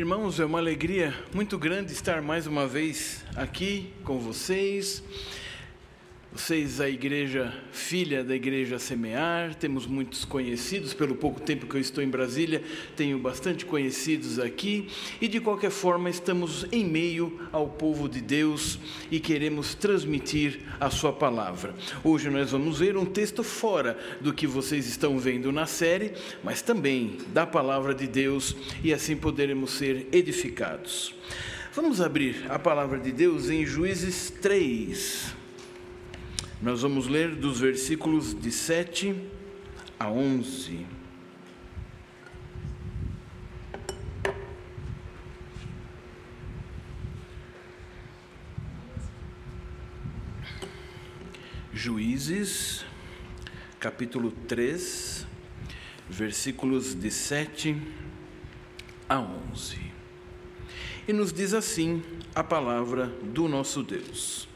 Irmãos, é uma alegria muito grande estar mais uma vez aqui com vocês. Vocês, a igreja, filha da igreja Semear, temos muitos conhecidos, pelo pouco tempo que eu estou em Brasília, tenho bastante conhecidos aqui, e de qualquer forma estamos em meio ao povo de Deus e queremos transmitir a Sua palavra. Hoje nós vamos ver um texto fora do que vocês estão vendo na série, mas também da palavra de Deus, e assim poderemos ser edificados. Vamos abrir a palavra de Deus em Juízes 3. Nós vamos ler dos versículos de 7 a 11. Juízes, capítulo 3, versículos de 7 a 11. E nos diz assim a palavra do nosso Deus.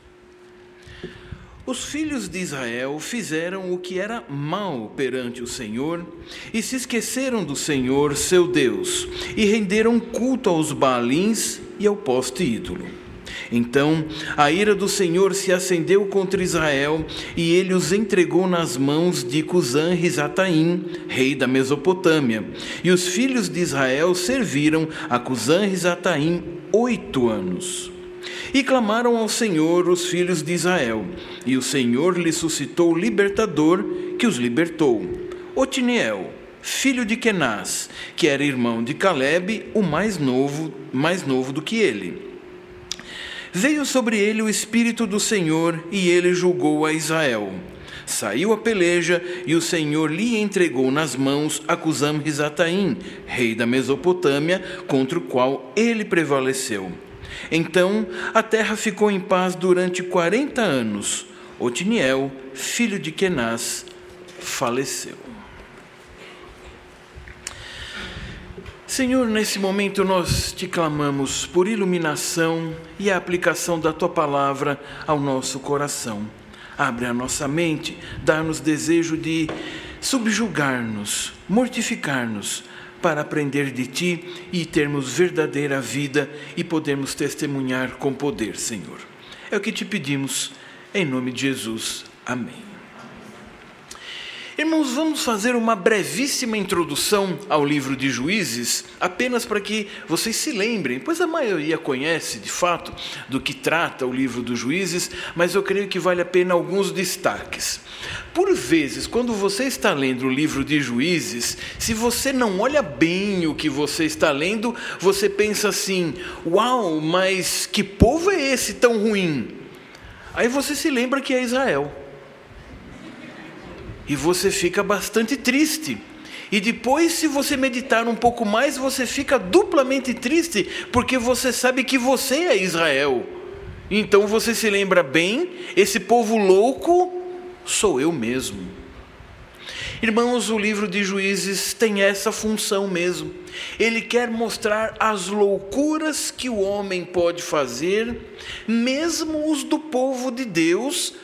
Os filhos de Israel fizeram o que era mal perante o Senhor e se esqueceram do Senhor, seu Deus, e renderam culto aos Baalins e ao poste ídolo. Então a ira do Senhor se acendeu contra Israel e ele os entregou nas mãos de Cusã Risataim, rei da Mesopotâmia. E os filhos de Israel serviram a Cusã Risataim oito anos. E clamaram ao Senhor os filhos de Israel, e o Senhor lhe suscitou libertador que os libertou. Otiniel, filho de Kenaz, que era irmão de Caleb, o mais novo, mais novo do que ele. Veio sobre ele o espírito do Senhor, e ele julgou a Israel. Saiu a peleja, e o Senhor lhe entregou nas mãos Acusam Risataim, rei da Mesopotâmia, contra o qual ele prevaleceu. Então a terra ficou em paz durante quarenta anos. Otiniel, filho de Kenaz, faleceu. Senhor, nesse momento nós te clamamos por iluminação e a aplicação da tua palavra ao nosso coração. Abre a nossa mente, dá-nos desejo de subjugar-nos, mortificar-nos, para aprender de Ti e termos verdadeira vida e podermos testemunhar com poder, Senhor. É o que te pedimos, em nome de Jesus. Amém. Irmãos, vamos fazer uma brevíssima introdução ao livro de Juízes, apenas para que vocês se lembrem, pois a maioria conhece de fato do que trata o livro dos Juízes, mas eu creio que vale a pena alguns destaques. Por vezes, quando você está lendo o livro de Juízes, se você não olha bem o que você está lendo, você pensa assim: Uau, mas que povo é esse tão ruim? Aí você se lembra que é Israel. E você fica bastante triste. E depois, se você meditar um pouco mais, você fica duplamente triste, porque você sabe que você é Israel. Então você se lembra bem: esse povo louco sou eu mesmo. Irmãos, o livro de Juízes tem essa função mesmo. Ele quer mostrar as loucuras que o homem pode fazer, mesmo os do povo de Deus,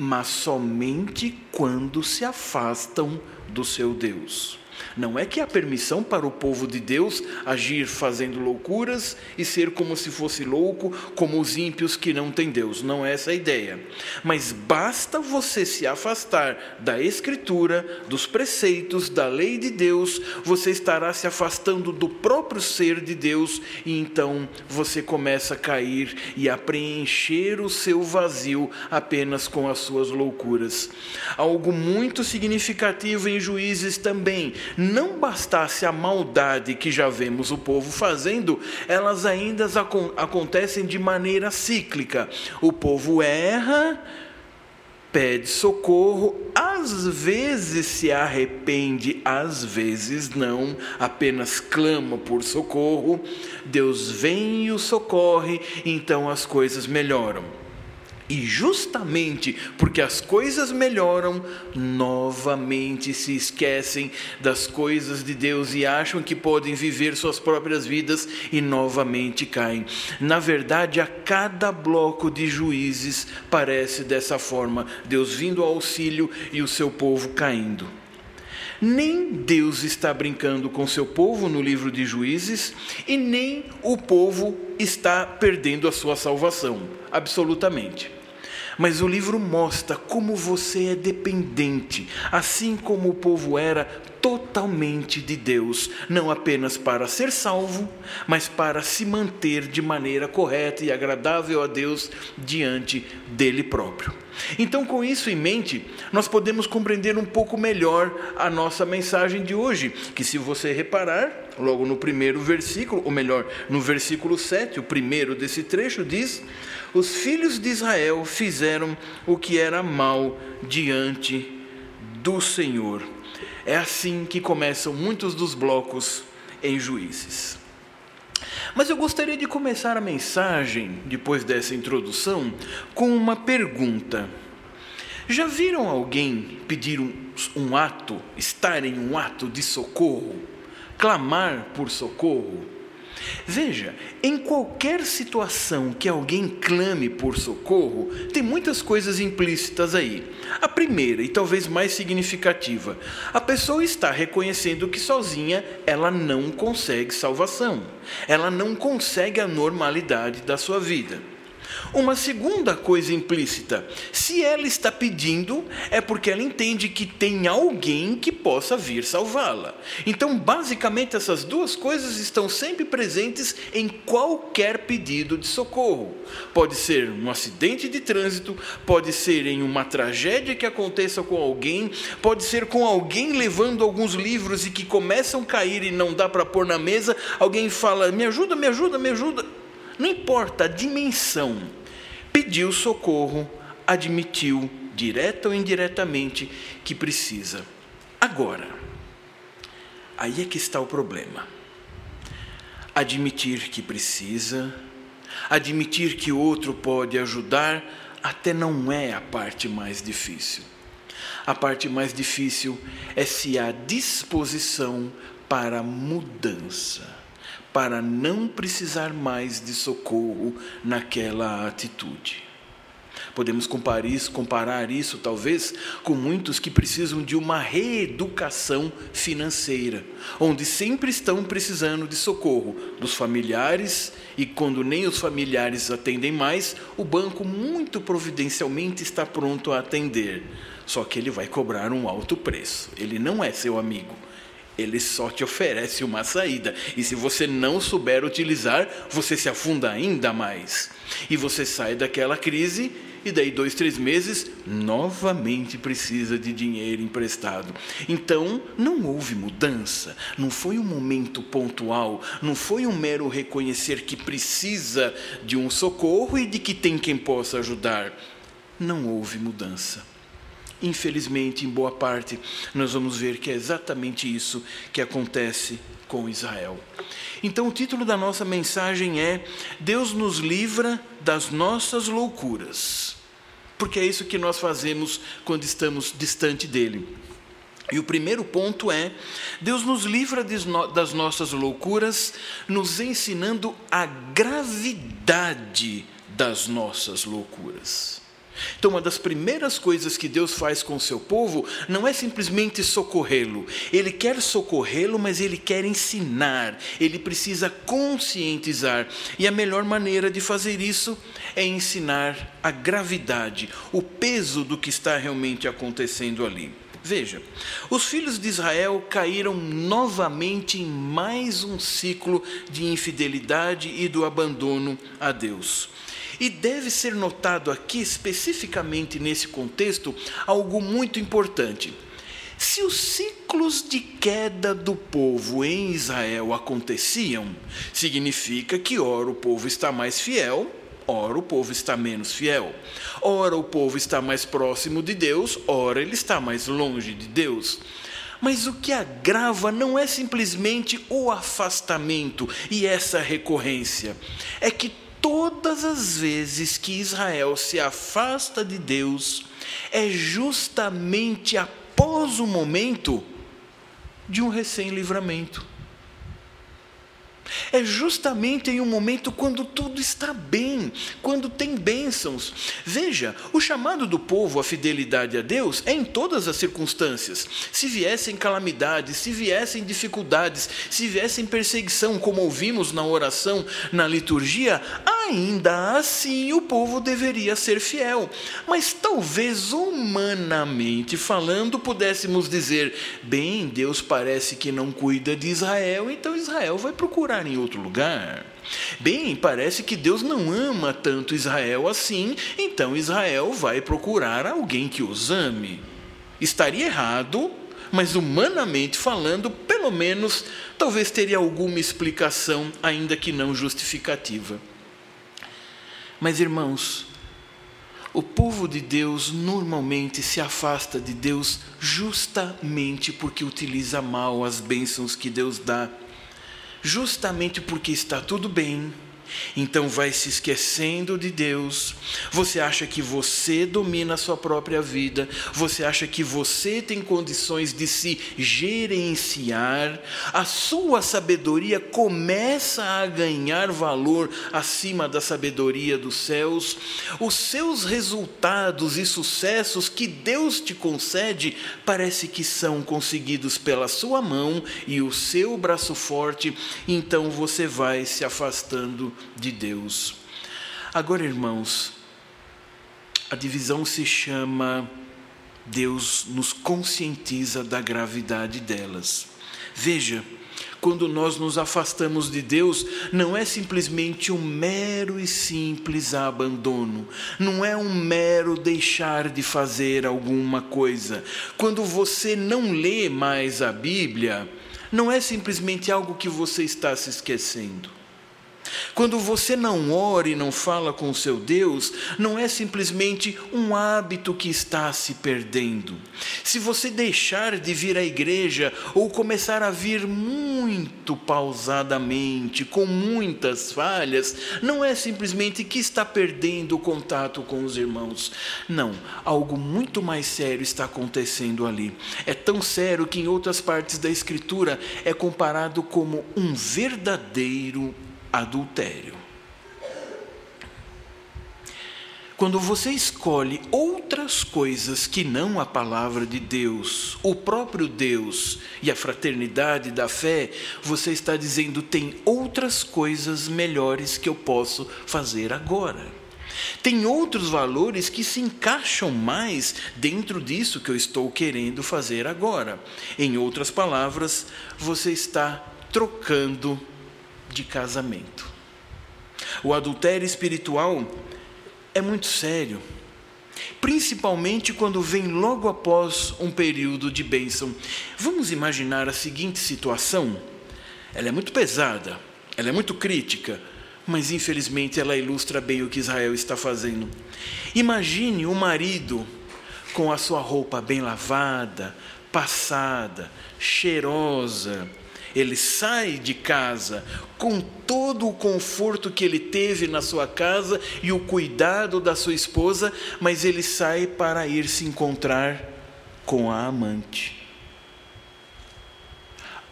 mas somente quando se afastam do seu Deus. Não é que há permissão para o povo de Deus agir fazendo loucuras e ser como se fosse louco, como os ímpios que não têm Deus. Não é essa a ideia. Mas basta você se afastar da Escritura, dos preceitos, da lei de Deus, você estará se afastando do próprio ser de Deus e então você começa a cair e a preencher o seu vazio apenas com as suas loucuras. Algo muito significativo em Juízes também não bastasse a maldade que já vemos o povo fazendo, elas ainda acontecem de maneira cíclica. O povo erra, pede socorro, às vezes se arrepende, às vezes não, apenas clama por socorro. Deus vem e o socorre, então as coisas melhoram. E justamente porque as coisas melhoram, novamente se esquecem das coisas de Deus e acham que podem viver suas próprias vidas e novamente caem. Na verdade, a cada bloco de juízes parece dessa forma: Deus vindo ao auxílio e o seu povo caindo. Nem Deus está brincando com seu povo no livro de Juízes, e nem o povo está perdendo a sua salvação, absolutamente. Mas o livro mostra como você é dependente, assim como o povo era totalmente de Deus, não apenas para ser salvo, mas para se manter de maneira correta e agradável a Deus diante dele próprio. Então, com isso em mente, nós podemos compreender um pouco melhor a nossa mensagem de hoje, que se você reparar, logo no primeiro versículo, ou melhor, no versículo 7, o primeiro desse trecho diz: Os filhos de Israel fizeram o que era mal diante do Senhor. É assim que começam muitos dos blocos em Juízes. Mas eu gostaria de começar a mensagem, depois dessa introdução, com uma pergunta. Já viram alguém pedir um, um ato, estar em um ato de socorro, clamar por socorro? Veja, em qualquer situação que alguém clame por socorro, tem muitas coisas implícitas aí. A primeira, e talvez mais significativa, a pessoa está reconhecendo que sozinha ela não consegue salvação, ela não consegue a normalidade da sua vida. Uma segunda coisa implícita: se ela está pedindo, é porque ela entende que tem alguém que possa vir salvá-la. Então, basicamente, essas duas coisas estão sempre presentes em qualquer pedido de socorro. Pode ser um acidente de trânsito, pode ser em uma tragédia que aconteça com alguém, pode ser com alguém levando alguns livros e que começam a cair e não dá para pôr na mesa, alguém fala: "Me ajuda, me ajuda, me ajuda". Não importa a dimensão, pediu socorro, admitiu, direta ou indiretamente, que precisa. Agora, aí é que está o problema. Admitir que precisa, admitir que outro pode ajudar, até não é a parte mais difícil. A parte mais difícil é se há disposição para mudança para não precisar mais de socorro naquela atitude. Podemos comparar isso, comparar isso, talvez, com muitos que precisam de uma reeducação financeira, onde sempre estão precisando de socorro dos familiares e, quando nem os familiares atendem mais, o banco, muito providencialmente, está pronto a atender. Só que ele vai cobrar um alto preço, ele não é seu amigo ele só te oferece uma saída. E se você não souber utilizar, você se afunda ainda mais. E você sai daquela crise e daí dois, três meses, novamente precisa de dinheiro emprestado. Então, não houve mudança, não foi um momento pontual, não foi um mero reconhecer que precisa de um socorro e de que tem quem possa ajudar. Não houve mudança. Infelizmente, em boa parte, nós vamos ver que é exatamente isso que acontece com Israel. Então, o título da nossa mensagem é Deus nos livra das nossas loucuras. Porque é isso que nós fazemos quando estamos distante dele. E o primeiro ponto é: Deus nos livra das nossas loucuras, nos ensinando a gravidade das nossas loucuras. Então, uma das primeiras coisas que Deus faz com o seu povo não é simplesmente socorrê-lo. Ele quer socorrê-lo, mas ele quer ensinar, ele precisa conscientizar. E a melhor maneira de fazer isso é ensinar a gravidade, o peso do que está realmente acontecendo ali. Veja, os filhos de Israel caíram novamente em mais um ciclo de infidelidade e do abandono a Deus. E deve ser notado aqui, especificamente nesse contexto, algo muito importante. Se os ciclos de queda do povo em Israel aconteciam, significa que ora o povo está mais fiel, ora o povo está menos fiel. Ora o povo está mais próximo de Deus, ora ele está mais longe de Deus. Mas o que agrava não é simplesmente o afastamento e essa recorrência, é que todas as vezes que Israel se afasta de Deus, é justamente após o momento de um recém-livramento. É justamente em um momento quando tudo está bem, quando tem bênçãos. Veja, o chamado do povo à fidelidade a Deus é em todas as circunstâncias. Se viessem calamidades, se viessem dificuldades, se viessem perseguição, como ouvimos na oração, na liturgia, ainda assim o povo deveria ser fiel. Mas talvez humanamente falando, pudéssemos dizer: bem, Deus parece que não cuida de Israel, então Israel vai procurar em outro lugar. Bem, parece que Deus não ama tanto Israel assim, então Israel vai procurar alguém que os ame. Estaria errado, mas humanamente falando, pelo menos, talvez teria alguma explicação, ainda que não justificativa. Mas, irmãos, o povo de Deus normalmente se afasta de Deus justamente porque utiliza mal as bênçãos que Deus dá, justamente porque está tudo bem então vai se esquecendo de Deus. Você acha que você domina a sua própria vida, você acha que você tem condições de se gerenciar. A sua sabedoria começa a ganhar valor acima da sabedoria dos céus. Os seus resultados e sucessos que Deus te concede parece que são conseguidos pela sua mão e o seu braço forte. Então você vai se afastando de Deus. Agora, irmãos, a divisão se chama Deus nos conscientiza da gravidade delas. Veja, quando nós nos afastamos de Deus, não é simplesmente um mero e simples abandono, não é um mero deixar de fazer alguma coisa. Quando você não lê mais a Bíblia, não é simplesmente algo que você está se esquecendo. Quando você não ora e não fala com o seu Deus, não é simplesmente um hábito que está se perdendo. Se você deixar de vir à igreja ou começar a vir muito pausadamente, com muitas falhas, não é simplesmente que está perdendo o contato com os irmãos. Não, algo muito mais sério está acontecendo ali. É tão sério que em outras partes da Escritura é comparado como um verdadeiro adultério. Quando você escolhe outras coisas que não a palavra de Deus, o próprio Deus e a fraternidade da fé, você está dizendo: tem outras coisas melhores que eu posso fazer agora. Tem outros valores que se encaixam mais dentro disso que eu estou querendo fazer agora. Em outras palavras, você está trocando de casamento. O adultério espiritual é muito sério, principalmente quando vem logo após um período de bênção. Vamos imaginar a seguinte situação: ela é muito pesada, ela é muito crítica, mas infelizmente ela ilustra bem o que Israel está fazendo. Imagine o marido com a sua roupa bem lavada, passada, cheirosa, ele sai de casa com todo o conforto que ele teve na sua casa e o cuidado da sua esposa, mas ele sai para ir se encontrar com a amante.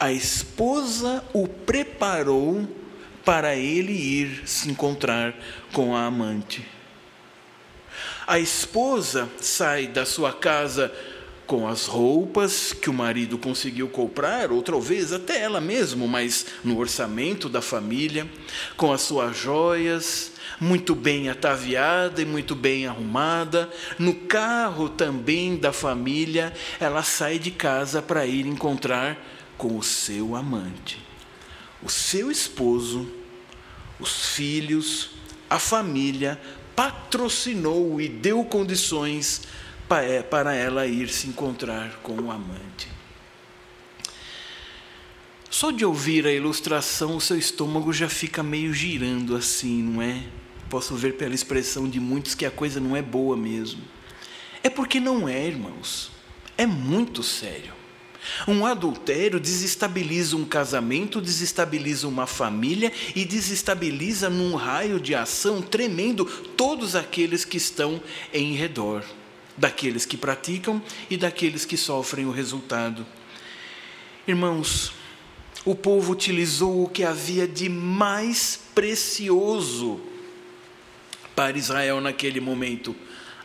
A esposa o preparou para ele ir se encontrar com a amante. A esposa sai da sua casa com as roupas que o marido conseguiu comprar, ou talvez até ela mesma, mas no orçamento da família, com as suas joias, muito bem ataviada e muito bem arrumada, no carro também da família, ela sai de casa para ir encontrar com o seu amante. O seu esposo, os filhos, a família patrocinou e deu condições para ela ir se encontrar com o amante. Só de ouvir a ilustração, o seu estômago já fica meio girando assim, não é? Posso ver pela expressão de muitos que a coisa não é boa mesmo. É porque não é, irmãos. É muito sério. Um adultério desestabiliza um casamento, desestabiliza uma família e desestabiliza num raio de ação tremendo todos aqueles que estão em redor daqueles que praticam e daqueles que sofrem o resultado. Irmãos, o povo utilizou o que havia de mais precioso para Israel naquele momento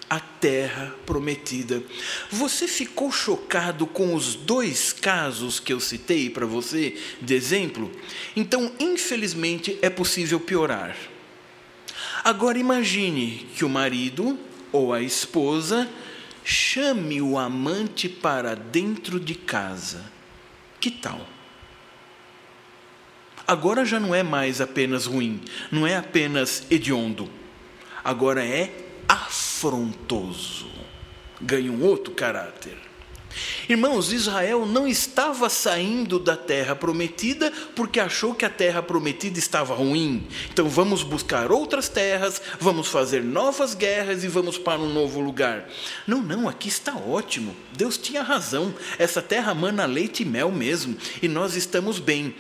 a terra prometida. Você ficou chocado com os dois casos que eu citei para você de exemplo? Então, infelizmente, é possível piorar. Agora imagine que o marido ou a esposa chame o amante para dentro de casa. Que tal? Agora já não é mais apenas ruim, não é apenas hediondo, agora é afrontoso, ganha um outro caráter. Irmãos, Israel não estava saindo da terra prometida porque achou que a terra prometida estava ruim. Então vamos buscar outras terras, vamos fazer novas guerras e vamos para um novo lugar. Não, não, aqui está ótimo. Deus tinha razão. Essa terra mana leite e mel mesmo, e nós estamos bem.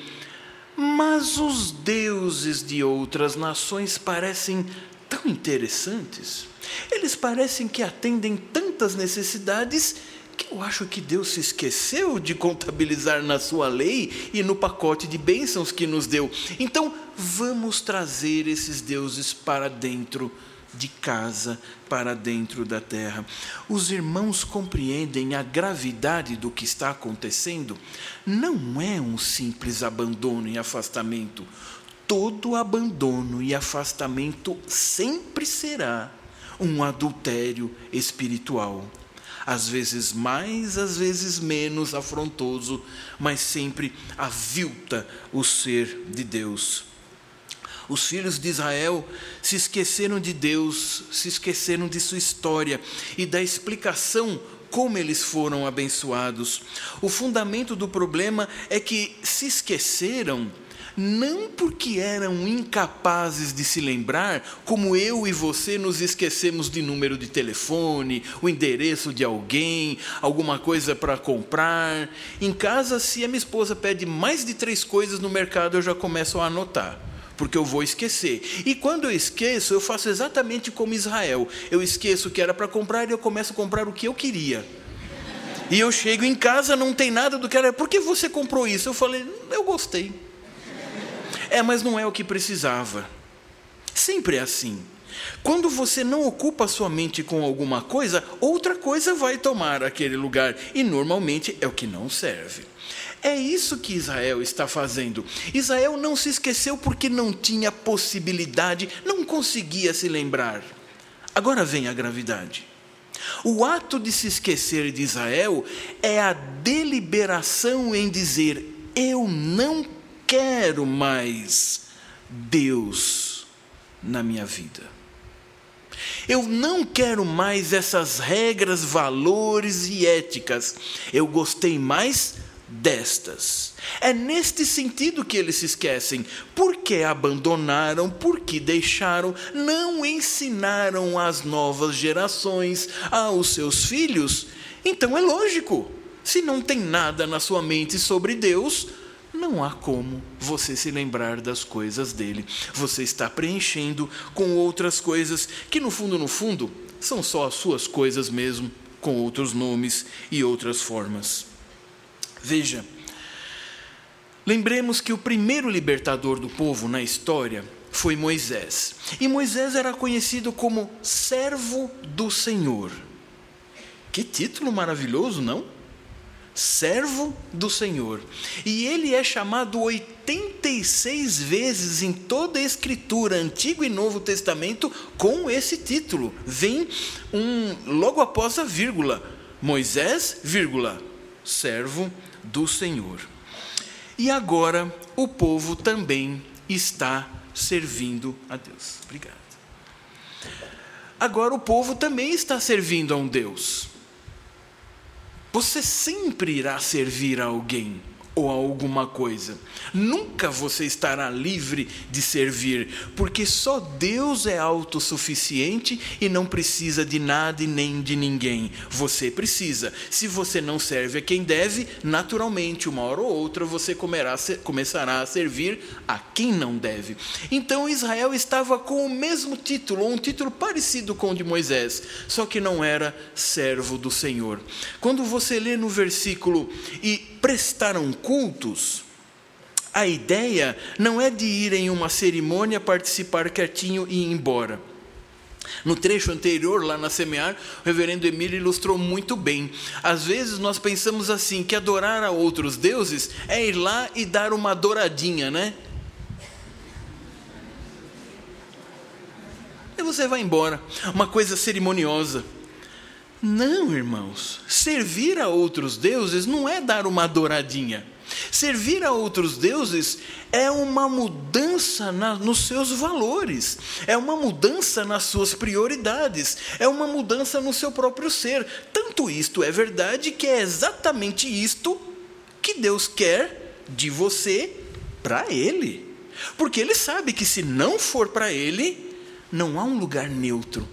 Mas os deuses de outras nações parecem tão interessantes. Eles parecem que atendem tantas necessidades eu acho que Deus se esqueceu de contabilizar na sua lei e no pacote de bênçãos que nos deu. Então, vamos trazer esses deuses para dentro de casa, para dentro da terra. Os irmãos compreendem a gravidade do que está acontecendo? Não é um simples abandono e afastamento. Todo abandono e afastamento sempre será um adultério espiritual. Às vezes mais, às vezes menos afrontoso, mas sempre avilta o ser de Deus. Os filhos de Israel se esqueceram de Deus, se esqueceram de sua história e da explicação como eles foram abençoados. O fundamento do problema é que se esqueceram não porque eram incapazes de se lembrar, como eu e você nos esquecemos de número de telefone, o endereço de alguém, alguma coisa para comprar. Em casa, se a minha esposa pede mais de três coisas no mercado, eu já começo a anotar porque eu vou esquecer. E quando eu esqueço, eu faço exatamente como Israel. Eu esqueço o que era para comprar e eu começo a comprar o que eu queria. E eu chego em casa, não tem nada do que era. Por que você comprou isso? Eu falei, eu gostei. É, mas não é o que precisava. Sempre é assim. Quando você não ocupa sua mente com alguma coisa, outra coisa vai tomar aquele lugar, e normalmente é o que não serve. É isso que Israel está fazendo. Israel não se esqueceu porque não tinha possibilidade, não conseguia se lembrar. Agora vem a gravidade. O ato de se esquecer de Israel é a deliberação em dizer: Eu não quero mais Deus na minha vida. Eu não quero mais essas regras, valores e éticas. Eu gostei mais destas. É neste sentido que eles se esquecem. Porque abandonaram, porque deixaram, não ensinaram às novas gerações, aos seus filhos. Então é lógico. Se não tem nada na sua mente sobre Deus, não há como você se lembrar das coisas dele. Você está preenchendo com outras coisas que, no fundo, no fundo, são só as suas coisas mesmo, com outros nomes e outras formas. Veja, lembremos que o primeiro libertador do povo na história foi Moisés. E Moisés era conhecido como servo do Senhor. Que título maravilhoso, não? Servo do Senhor. E ele é chamado 86 vezes em toda a Escritura, Antigo e Novo Testamento, com esse título. Vem um logo após a vírgula. Moisés, vírgula, servo do Senhor. E agora o povo também está servindo a Deus. Obrigado. Agora o povo também está servindo a um Deus. Você sempre irá servir a alguém ou alguma coisa. Nunca você estará livre de servir, porque só Deus é autossuficiente e não precisa de nada e nem de ninguém. Você precisa. Se você não serve a quem deve, naturalmente, uma hora ou outra, você comerá, começará a servir a quem não deve. Então Israel estava com o mesmo título, um título parecido com o de Moisés, só que não era servo do Senhor. Quando você lê no versículo e prestaram cultos, A ideia não é de ir em uma cerimônia, participar quietinho e ir embora. No trecho anterior, lá na Semear, o reverendo Emílio ilustrou muito bem. Às vezes nós pensamos assim, que adorar a outros deuses é ir lá e dar uma adoradinha, né? E você vai embora, uma coisa cerimoniosa. Não, irmãos, servir a outros deuses não é dar uma adoradinha. Servir a outros deuses é uma mudança na, nos seus valores, é uma mudança nas suas prioridades, é uma mudança no seu próprio ser. Tanto isto é verdade que é exatamente isto que Deus quer de você para Ele. Porque Ele sabe que se não for para Ele, não há um lugar neutro,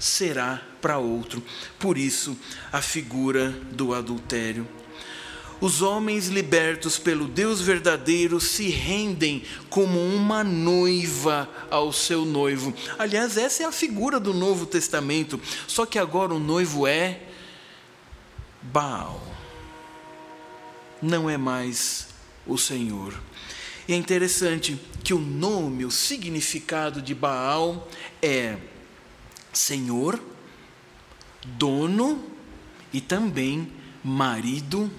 será para outro. Por isso, a figura do adultério os homens libertos pelo Deus verdadeiro se rendem como uma noiva ao seu noivo. Aliás, essa é a figura do Novo Testamento, só que agora o noivo é Baal. Não é mais o Senhor. E é interessante que o nome, o significado de Baal é Senhor, dono e também marido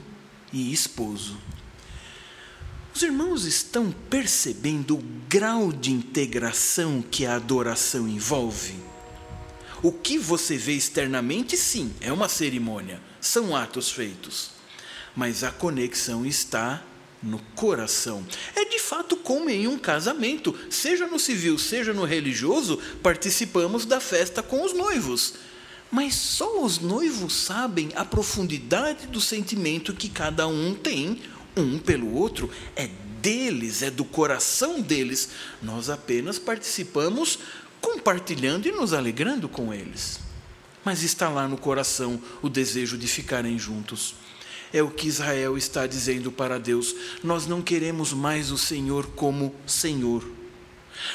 e esposo. Os irmãos estão percebendo o grau de integração que a adoração envolve? O que você vê externamente, sim, é uma cerimônia, são atos feitos, mas a conexão está no coração. É de fato como em um casamento, seja no civil, seja no religioso, participamos da festa com os noivos mas só os noivos sabem a profundidade do sentimento que cada um tem um pelo outro. É deles, é do coração deles. Nós apenas participamos compartilhando e nos alegrando com eles. Mas está lá no coração o desejo de ficarem juntos. É o que Israel está dizendo para Deus. Nós não queremos mais o Senhor como Senhor.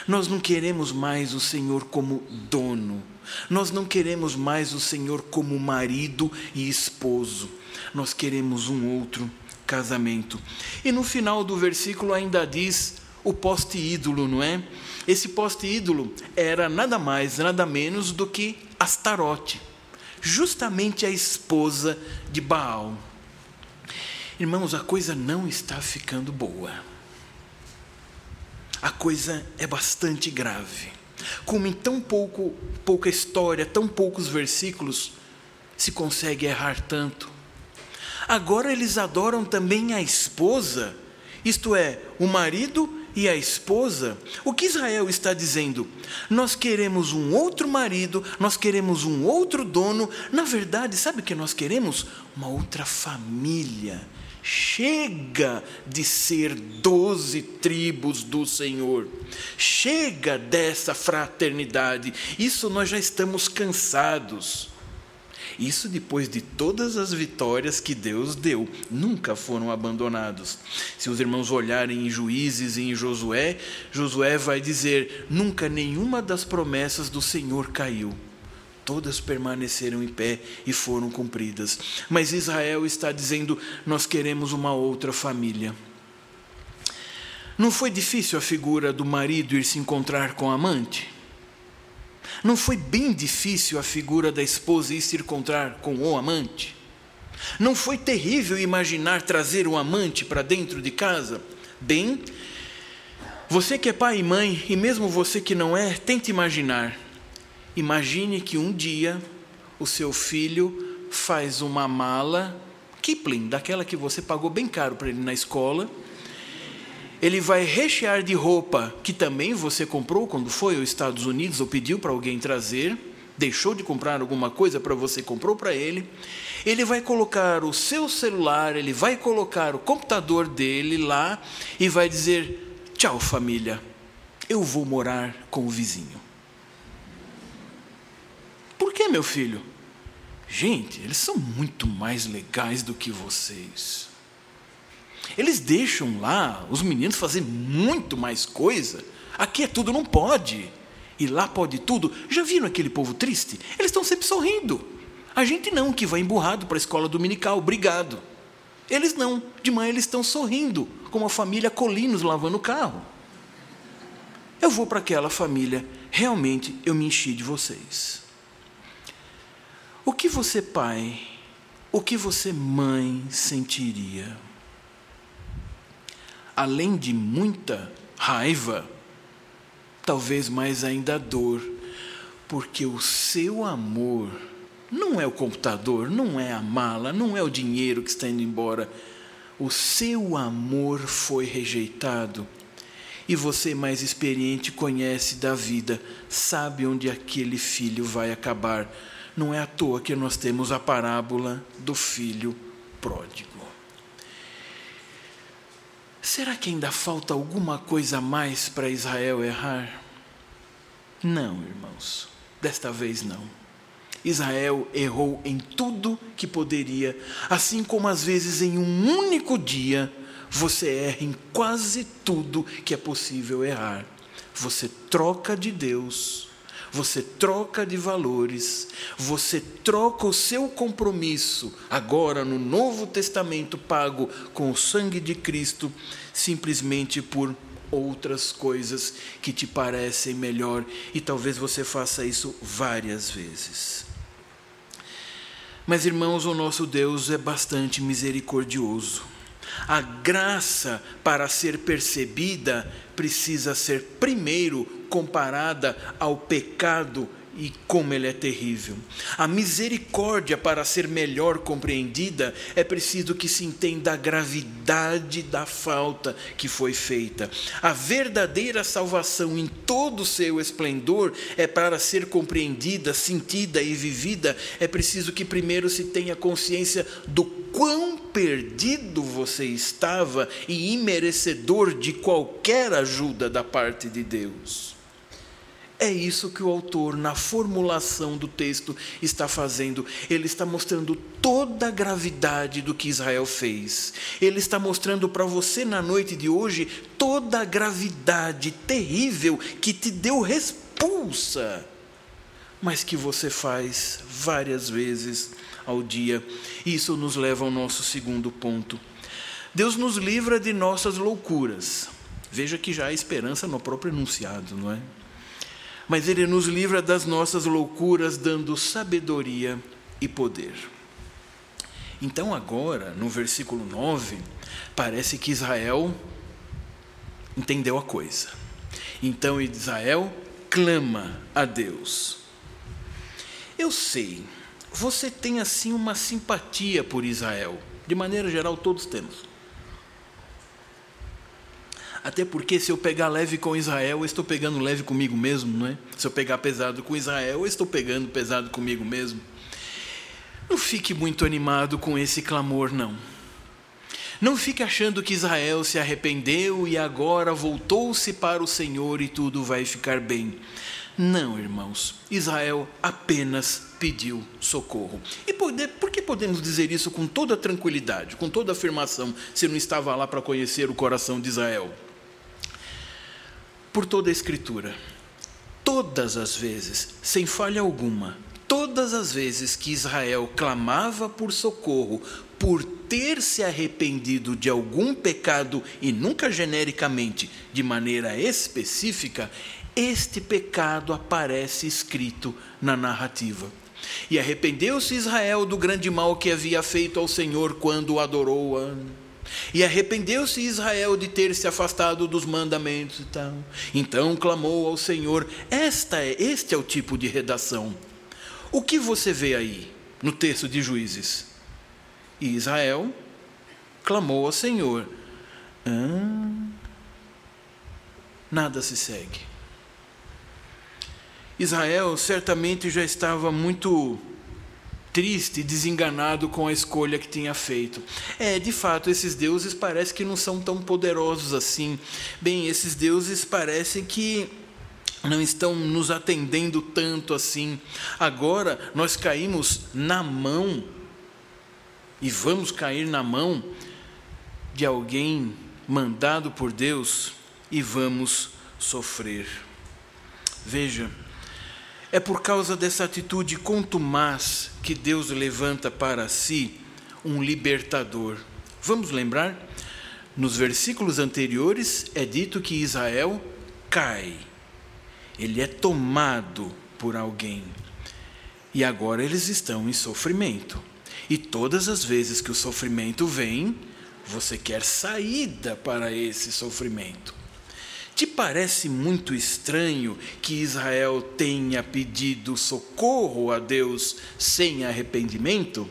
Nós não queremos mais o Senhor como dono. Nós não queremos mais o Senhor como marido e esposo. Nós queremos um outro casamento. E no final do versículo ainda diz o poste ídolo, não é? Esse poste ídolo era nada mais, nada menos do que Astarote, justamente a esposa de Baal. Irmãos, a coisa não está ficando boa. A coisa é bastante grave. Como em tão pouco, pouca história, tão poucos versículos, se consegue errar tanto. Agora eles adoram também a esposa, isto é, o marido e a esposa. O que Israel está dizendo? Nós queremos um outro marido, nós queremos um outro dono. Na verdade, sabe o que nós queremos? Uma outra família Chega de ser doze tribos do Senhor. Chega dessa fraternidade. Isso nós já estamos cansados. Isso depois de todas as vitórias que Deus deu, nunca foram abandonados. Se os irmãos olharem em Juízes e em Josué, Josué vai dizer: nunca nenhuma das promessas do Senhor caiu todas permaneceram em pé e foram cumpridas. Mas Israel está dizendo: nós queremos uma outra família. Não foi difícil a figura do marido ir se encontrar com a amante? Não foi bem difícil a figura da esposa ir se encontrar com o amante? Não foi terrível imaginar trazer um amante para dentro de casa? Bem, você que é pai e mãe, e mesmo você que não é, tente imaginar Imagine que um dia o seu filho faz uma mala Kipling, daquela que você pagou bem caro para ele na escola. Ele vai rechear de roupa que também você comprou quando foi aos Estados Unidos ou pediu para alguém trazer, deixou de comprar alguma coisa para você comprou para ele. Ele vai colocar o seu celular, ele vai colocar o computador dele lá e vai dizer: "Tchau, família. Eu vou morar com o vizinho." Por que, meu filho? Gente, eles são muito mais legais do que vocês. Eles deixam lá os meninos fazer muito mais coisa. Aqui é tudo, não pode. E lá pode tudo. Já viram aquele povo triste? Eles estão sempre sorrindo. A gente não, que vai emburrado para a escola dominical, obrigado. Eles não, de manhã eles estão sorrindo. como a família Colinos lavando o carro. Eu vou para aquela família, realmente eu me enchi de vocês. O que você, pai, o que você, mãe, sentiria? Além de muita raiva, talvez mais ainda dor, porque o seu amor não é o computador, não é a mala, não é o dinheiro que está indo embora. O seu amor foi rejeitado. E você, mais experiente, conhece da vida, sabe onde aquele filho vai acabar. Não é à toa que nós temos a parábola do filho pródigo. Será que ainda falta alguma coisa mais para Israel errar? Não, irmãos, desta vez não. Israel errou em tudo que poderia, assim como às vezes em um único dia você erra em quase tudo que é possível errar. Você troca de Deus, você troca de valores, você troca o seu compromisso, agora no Novo Testamento pago com o sangue de Cristo, simplesmente por outras coisas que te parecem melhor e talvez você faça isso várias vezes. Mas, irmãos, o nosso Deus é bastante misericordioso. A graça, para ser percebida, precisa ser primeiro comparada ao pecado e como ele é terrível. A misericórdia, para ser melhor compreendida, é preciso que se entenda a gravidade da falta que foi feita. A verdadeira salvação em todo o seu esplendor é para ser compreendida, sentida e vivida, é preciso que primeiro se tenha consciência do quão perdido você estava e imerecedor de qualquer ajuda da parte de Deus. É isso que o autor, na formulação do texto, está fazendo. Ele está mostrando toda a gravidade do que Israel fez. Ele está mostrando para você na noite de hoje toda a gravidade terrível que te deu repulsa, mas que você faz várias vezes ao dia. Isso nos leva ao nosso segundo ponto. Deus nos livra de nossas loucuras. Veja que já há esperança no próprio enunciado, não é? Mas Ele nos livra das nossas loucuras, dando sabedoria e poder. Então, agora, no versículo 9, parece que Israel entendeu a coisa. Então, Israel clama a Deus. Eu sei, você tem assim uma simpatia por Israel. De maneira geral, todos temos. Até porque se eu pegar leve com Israel, eu estou pegando leve comigo mesmo, não é? Se eu pegar pesado com Israel, eu estou pegando pesado comigo mesmo. Não fique muito animado com esse clamor, não. Não fique achando que Israel se arrependeu e agora voltou-se para o Senhor e tudo vai ficar bem. Não, irmãos. Israel apenas pediu socorro. E por que podemos dizer isso com toda tranquilidade, com toda afirmação, se não estava lá para conhecer o coração de Israel? Por toda a Escritura. Todas as vezes, sem falha alguma, todas as vezes que Israel clamava por socorro, por ter se arrependido de algum pecado e nunca genericamente, de maneira específica, este pecado aparece escrito na narrativa. E arrependeu-se Israel do grande mal que havia feito ao Senhor quando o adorou. E arrependeu-se Israel de ter se afastado dos mandamentos e tal. Então clamou ao Senhor. Esta é, este é o tipo de redação. O que você vê aí no texto de Juízes? E Israel clamou ao Senhor. Ah, nada se segue. Israel certamente já estava muito triste, desenganado com a escolha que tinha feito. É, de fato, esses deuses parecem que não são tão poderosos assim. Bem, esses deuses parecem que não estão nos atendendo tanto assim. Agora nós caímos na mão e vamos cair na mão de alguém mandado por Deus e vamos sofrer. Veja, é por causa dessa atitude contumaz que Deus levanta para si um libertador. Vamos lembrar? Nos versículos anteriores é dito que Israel cai, ele é tomado por alguém. E agora eles estão em sofrimento. E todas as vezes que o sofrimento vem, você quer saída para esse sofrimento. Te parece muito estranho que Israel tenha pedido socorro a Deus sem arrependimento?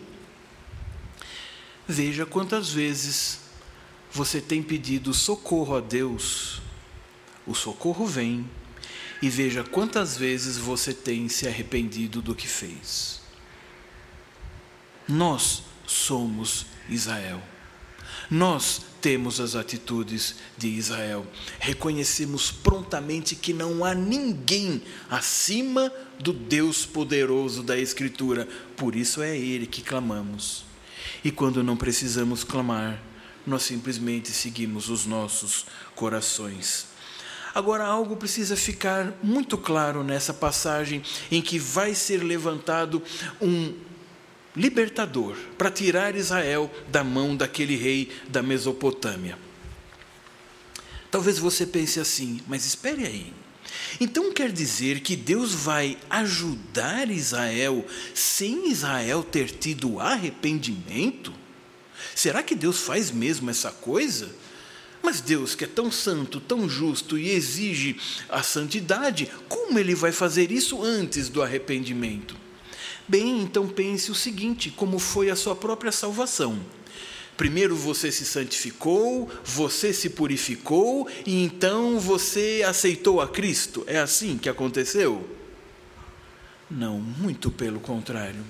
Veja quantas vezes você tem pedido socorro a Deus, o socorro vem, e veja quantas vezes você tem se arrependido do que fez. Nós somos Israel. Nós temos as atitudes de Israel. Reconhecemos prontamente que não há ninguém acima do Deus poderoso da Escritura, por isso é Ele que clamamos. E quando não precisamos clamar, nós simplesmente seguimos os nossos corações. Agora, algo precisa ficar muito claro nessa passagem em que vai ser levantado um libertador para tirar Israel da mão daquele rei da Mesopotâmia. Talvez você pense assim, mas espere aí. Então quer dizer que Deus vai ajudar Israel sem Israel ter tido arrependimento? Será que Deus faz mesmo essa coisa? Mas Deus, que é tão santo, tão justo e exige a santidade, como ele vai fazer isso antes do arrependimento? Bem, então pense o seguinte: como foi a sua própria salvação? Primeiro você se santificou, você se purificou e então você aceitou a Cristo. É assim que aconteceu? Não, muito pelo contrário.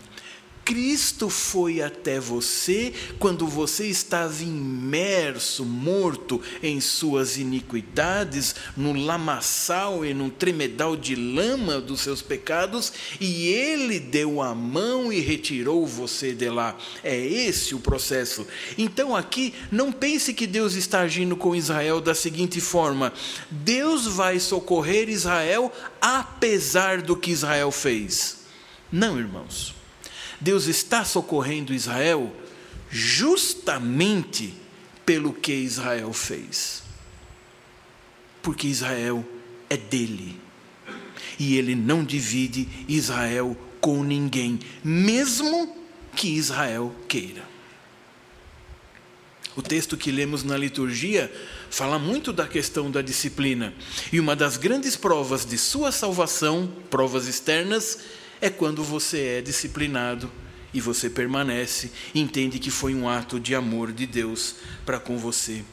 Cristo foi até você quando você estava imerso, morto em suas iniquidades, no lamaçal e num tremedal de lama dos seus pecados, e ele deu a mão e retirou você de lá. É esse o processo. Então aqui, não pense que Deus está agindo com Israel da seguinte forma: Deus vai socorrer Israel apesar do que Israel fez. Não, irmãos. Deus está socorrendo Israel justamente pelo que Israel fez. Porque Israel é dele. E ele não divide Israel com ninguém, mesmo que Israel queira. O texto que lemos na liturgia fala muito da questão da disciplina. E uma das grandes provas de sua salvação, provas externas, é quando você é disciplinado e você permanece, entende que foi um ato de amor de Deus para com você.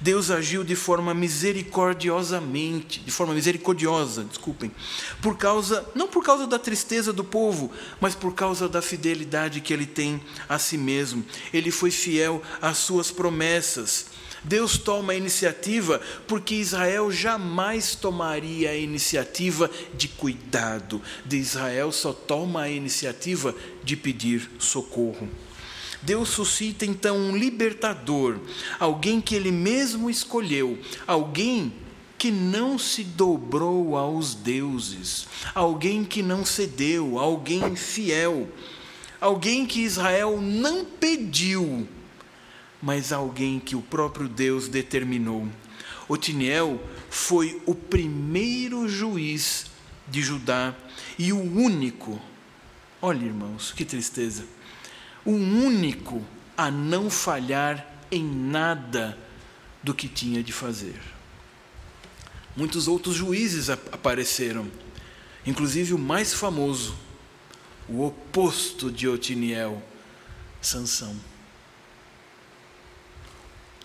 Deus agiu de forma misericordiosamente, de forma misericordiosa, desculpem, por causa, não por causa da tristeza do povo, mas por causa da fidelidade que ele tem a si mesmo. Ele foi fiel às suas promessas. Deus toma a iniciativa porque Israel jamais tomaria a iniciativa de cuidado. De Israel só toma a iniciativa de pedir socorro. Deus suscita então um libertador, alguém que ele mesmo escolheu, alguém que não se dobrou aos deuses, alguém que não cedeu, alguém fiel, alguém que Israel não pediu, mas alguém que o próprio Deus determinou. Otiniel foi o primeiro juiz de Judá e o único. Olha, irmãos, que tristeza. O único a não falhar em nada do que tinha de fazer. Muitos outros juízes apareceram, inclusive o mais famoso, o oposto de Otiniel, Sansão.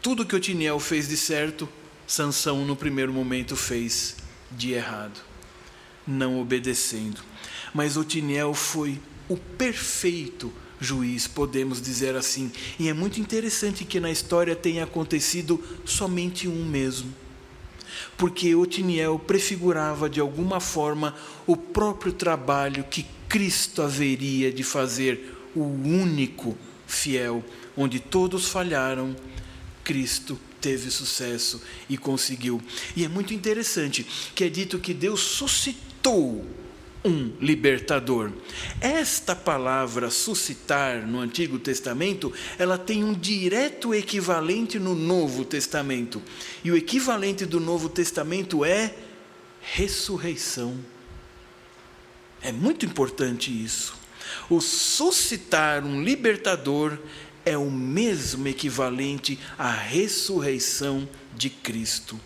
Tudo que Otiniel fez de certo, Sansão no primeiro momento fez de errado, não obedecendo. Mas Otiniel foi o perfeito juiz, podemos dizer assim. E é muito interessante que na história tenha acontecido somente um mesmo. Porque Otiniel prefigurava de alguma forma o próprio trabalho que Cristo haveria de fazer, o único fiel, onde todos falharam Cristo teve sucesso e conseguiu. E é muito interessante que é dito que Deus suscitou um libertador. Esta palavra suscitar no Antigo Testamento, ela tem um direto equivalente no Novo Testamento. E o equivalente do Novo Testamento é ressurreição. É muito importante isso. O suscitar um libertador é o mesmo equivalente à ressurreição de Cristo.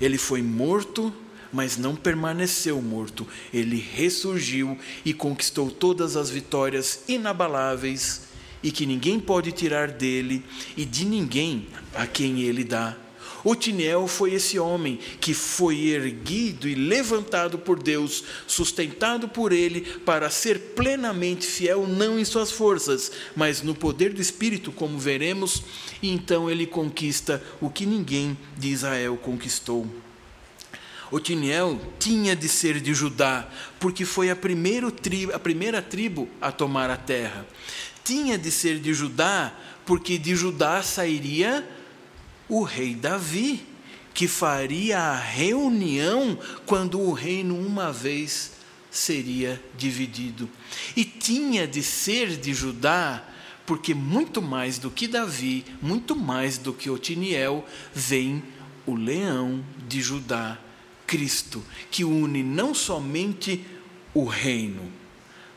Ele foi morto, mas não permaneceu morto. Ele ressurgiu e conquistou todas as vitórias inabaláveis e que ninguém pode tirar dele e de ninguém a quem ele dá Otiniel foi esse homem que foi erguido e levantado por Deus, sustentado por ele para ser plenamente fiel, não em suas forças, mas no poder do Espírito, como veremos, e então ele conquista o que ninguém de Israel conquistou. Otiniel tinha de ser de Judá, porque foi a, tribo, a primeira tribo a tomar a terra. Tinha de ser de Judá, porque de Judá sairia o rei Davi, que faria a reunião quando o reino uma vez seria dividido. E tinha de ser de Judá, porque muito mais do que Davi, muito mais do que Otiniel, vem o leão de Judá, Cristo, que une não somente o reino,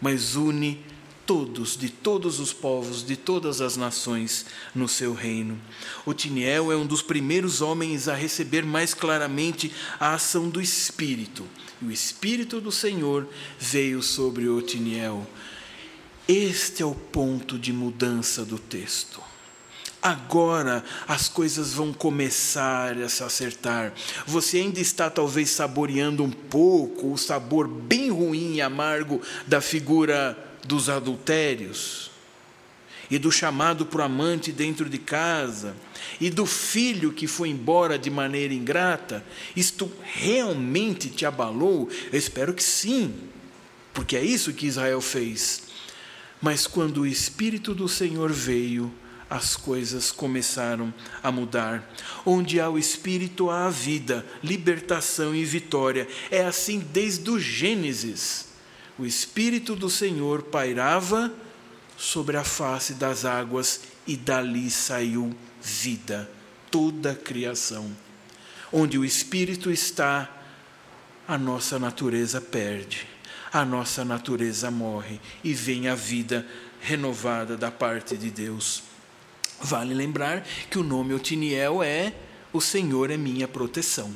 mas une todos, de todos os povos, de todas as nações no seu reino. Otiniel é um dos primeiros homens a receber mais claramente a ação do Espírito. E o Espírito do Senhor veio sobre Otiniel. Este é o ponto de mudança do texto. Agora as coisas vão começar a se acertar. Você ainda está talvez saboreando um pouco o sabor bem ruim e amargo da figura dos adultérios, e do chamado para o amante dentro de casa, e do filho que foi embora de maneira ingrata, isto realmente te abalou? Eu espero que sim, porque é isso que Israel fez. Mas quando o Espírito do Senhor veio, as coisas começaram a mudar. Onde há o Espírito, há a vida, libertação e vitória. É assim desde o Gênesis o Espírito do Senhor pairava sobre a face das águas e dali saiu vida, toda a criação. Onde o Espírito está, a nossa natureza perde, a nossa natureza morre e vem a vida renovada da parte de Deus. Vale lembrar que o nome Otiniel é O Senhor é minha proteção.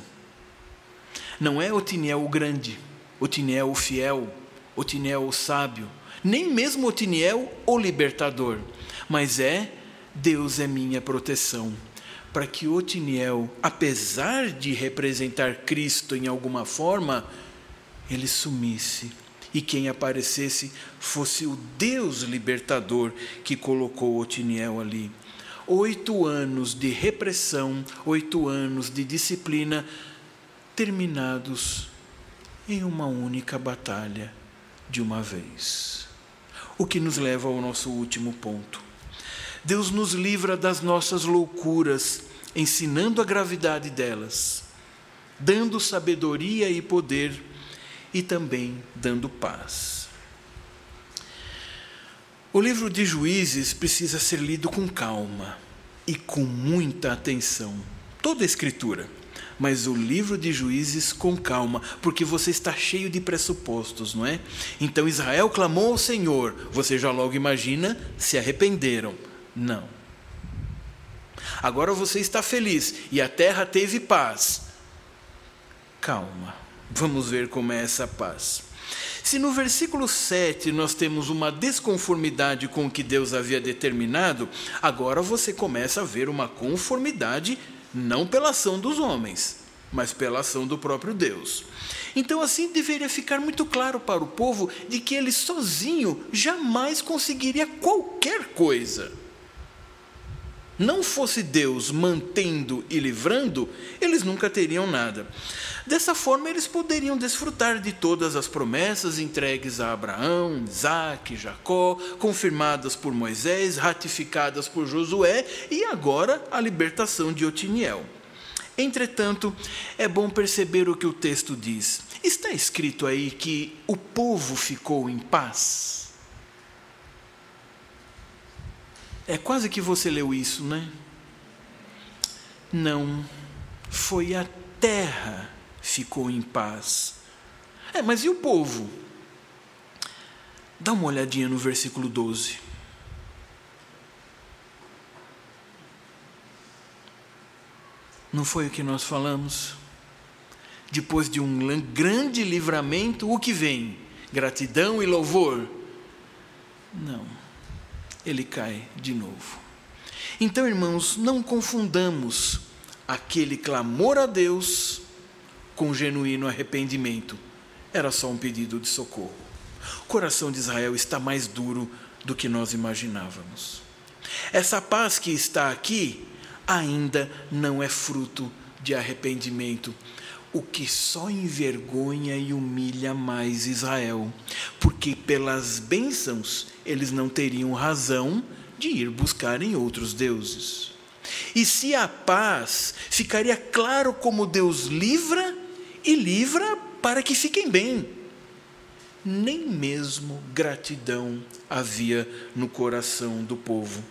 Não é Otiniel o grande, Otiniel o fiel, Otiniel o sábio, nem mesmo Otiniel o libertador, mas é Deus é minha proteção. Para que Otiniel, apesar de representar Cristo em alguma forma, ele sumisse e quem aparecesse fosse o Deus libertador que colocou Otiniel ali. Oito anos de repressão, oito anos de disciplina, terminados em uma única batalha de uma vez. O que nos leva ao nosso último ponto. Deus nos livra das nossas loucuras, ensinando a gravidade delas, dando sabedoria e poder e também dando paz. O livro de Juízes precisa ser lido com calma e com muita atenção. Toda a Escritura mas o livro de juízes com calma, porque você está cheio de pressupostos, não é? Então Israel clamou ao Senhor, você já logo imagina, se arrependeram. Não. Agora você está feliz e a terra teve paz. Calma, vamos ver como é essa paz. Se no versículo 7 nós temos uma desconformidade com o que Deus havia determinado, agora você começa a ver uma conformidade não pela ação dos homens, mas pela ação do próprio Deus. Então, assim deveria ficar muito claro para o povo de que ele sozinho jamais conseguiria qualquer coisa. Não fosse Deus mantendo e livrando, eles nunca teriam nada. Dessa forma, eles poderiam desfrutar de todas as promessas entregues a Abraão, Isaac, Jacó, confirmadas por Moisés, ratificadas por Josué e agora a libertação de Otiniel. Entretanto, é bom perceber o que o texto diz. Está escrito aí que o povo ficou em paz. É quase que você leu isso, né? Não, foi a terra ficou em paz. É, mas e o povo? Dá uma olhadinha no versículo 12. Não foi o que nós falamos? Depois de um grande livramento, o que vem? Gratidão e louvor? Não, ele cai de novo. Então, irmãos, não confundamos aquele clamor a Deus com genuíno arrependimento. Era só um pedido de socorro. O coração de Israel está mais duro do que nós imaginávamos. Essa paz que está aqui ainda não é fruto de arrependimento, o que só envergonha e humilha mais Israel, porque pelas bênçãos eles não teriam razão de ir buscar em outros deuses. E se a paz ficaria claro como Deus livra e livra para que fiquem bem. Nem mesmo gratidão havia no coração do povo.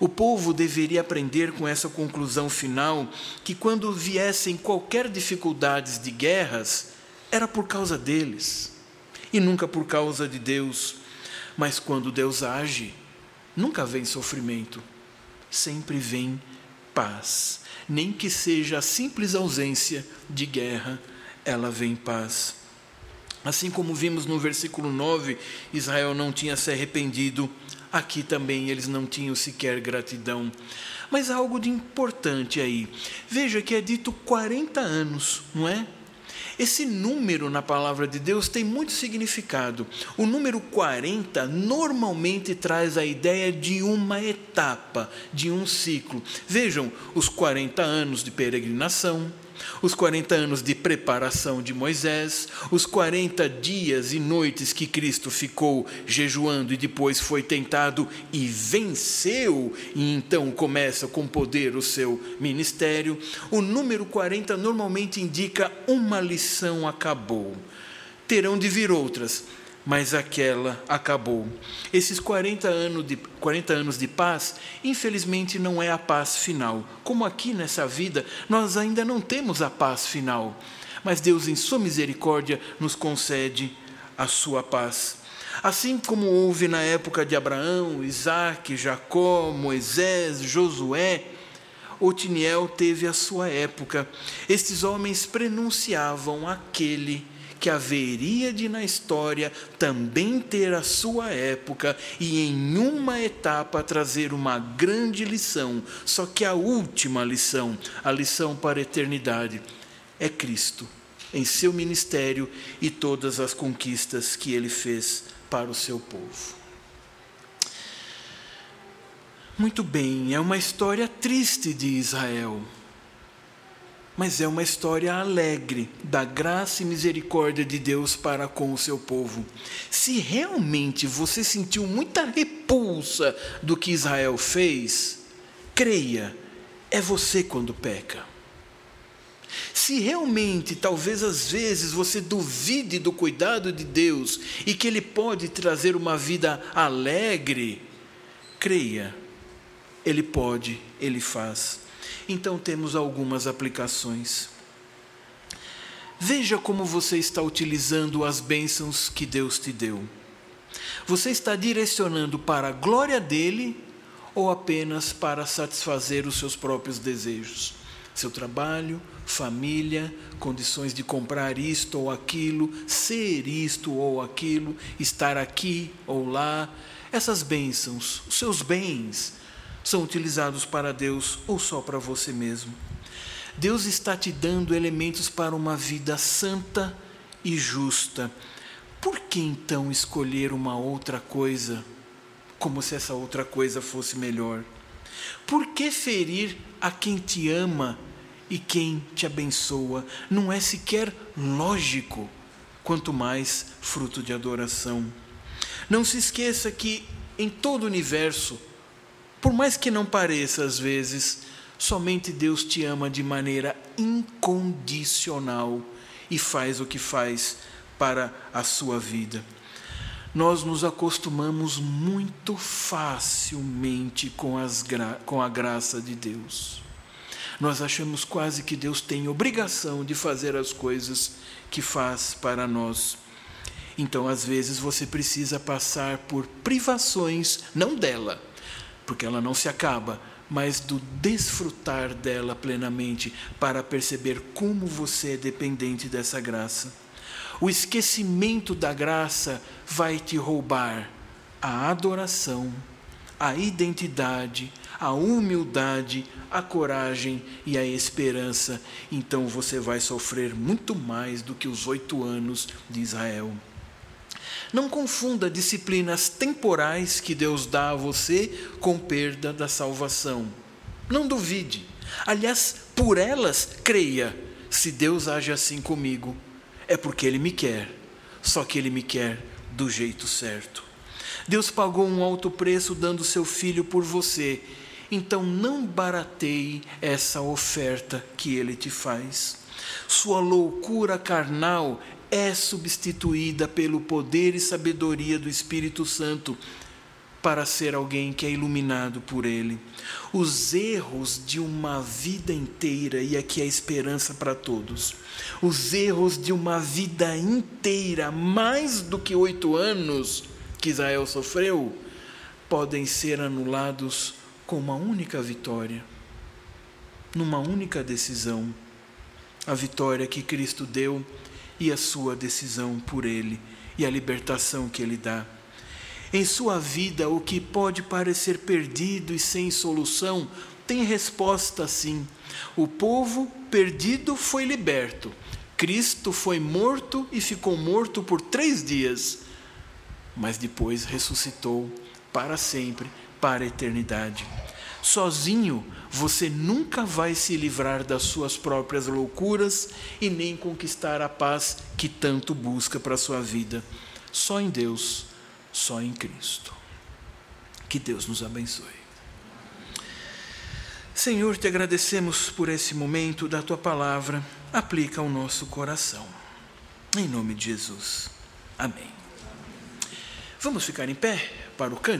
O povo deveria aprender com essa conclusão final que quando viessem qualquer dificuldades de guerras, era por causa deles e nunca por causa de Deus. Mas quando Deus age, nunca vem sofrimento, sempre vem paz. Nem que seja a simples ausência de guerra, ela vem paz. Assim como vimos no versículo 9, Israel não tinha se arrependido aqui também eles não tinham sequer gratidão. Mas há algo de importante aí. Veja que é dito 40 anos, não é? Esse número na palavra de Deus tem muito significado. O número 40 normalmente traz a ideia de uma etapa, de um ciclo. Vejam, os 40 anos de peregrinação, os 40 anos de preparação de Moisés, os 40 dias e noites que Cristo ficou jejuando e depois foi tentado e venceu, e então começa com poder o seu ministério. O número 40 normalmente indica uma lição acabou. Terão de vir outras, mas aquela acabou. Esses 40 anos, de, 40 anos de paz, infelizmente, não é a paz final. Como aqui nessa vida, nós ainda não temos a paz final, mas Deus, em Sua misericórdia, nos concede a Sua paz. Assim como houve na época de Abraão, Isaac, Jacó, Moisés, Josué, Otiniel teve a sua época. Estes homens prenunciavam aquele que haveria de na história também ter a sua época e em uma etapa trazer uma grande lição, só que a última lição, a lição para a eternidade, é Cristo em seu ministério e todas as conquistas que ele fez para o seu povo. Muito bem, é uma história triste de Israel mas é uma história alegre da graça e misericórdia de Deus para com o seu povo. Se realmente você sentiu muita repulsa do que Israel fez, creia, é você quando peca. Se realmente, talvez às vezes, você duvide do cuidado de Deus e que Ele pode trazer uma vida alegre, creia, Ele pode, Ele faz. Então temos algumas aplicações. Veja como você está utilizando as bênçãos que Deus te deu. Você está direcionando para a glória dele ou apenas para satisfazer os seus próprios desejos? Seu trabalho, família, condições de comprar isto ou aquilo, ser isto ou aquilo, estar aqui ou lá. Essas bênçãos, os seus bens, são utilizados para Deus ou só para você mesmo. Deus está te dando elementos para uma vida santa e justa. Por que então escolher uma outra coisa, como se essa outra coisa fosse melhor? Por que ferir a quem te ama e quem te abençoa? Não é sequer lógico, quanto mais fruto de adoração. Não se esqueça que em todo o universo por mais que não pareça às vezes, Somente Deus te ama de maneira incondicional e faz o que faz para a sua vida. Nós nos acostumamos muito facilmente com, as com a graça de Deus. Nós achamos quase que Deus tem obrigação de fazer as coisas que faz para nós. Então, às vezes, você precisa passar por privações, não dela, porque ela não se acaba, mas do desfrutar dela plenamente, para perceber como você é dependente dessa graça. O esquecimento da graça vai te roubar a adoração, a identidade, a humildade, a coragem e a esperança. Então você vai sofrer muito mais do que os oito anos de Israel. Não confunda disciplinas temporais que Deus dá a você com perda da salvação. Não duvide. Aliás, por elas, creia: se Deus age assim comigo, é porque Ele me quer, só que Ele me quer do jeito certo. Deus pagou um alto preço dando seu filho por você, então não barateie essa oferta que Ele te faz. Sua loucura carnal é substituída pelo poder e sabedoria do Espírito Santo para ser alguém que é iluminado por Ele. Os erros de uma vida inteira, e aqui é a esperança para todos, os erros de uma vida inteira, mais do que oito anos que Israel sofreu, podem ser anulados com uma única vitória, numa única decisão. A vitória que Cristo deu e a sua decisão por Ele e a libertação que Ele dá. Em sua vida, o que pode parecer perdido e sem solução tem resposta sim. O povo perdido foi liberto. Cristo foi morto e ficou morto por três dias, mas depois ressuscitou para sempre, para a eternidade. Sozinho, você nunca vai se livrar das suas próprias loucuras e nem conquistar a paz que tanto busca para a sua vida. Só em Deus, só em Cristo. Que Deus nos abençoe. Senhor, te agradecemos por esse momento da tua palavra. Aplica ao nosso coração. Em nome de Jesus. Amém. Vamos ficar em pé para o cântico?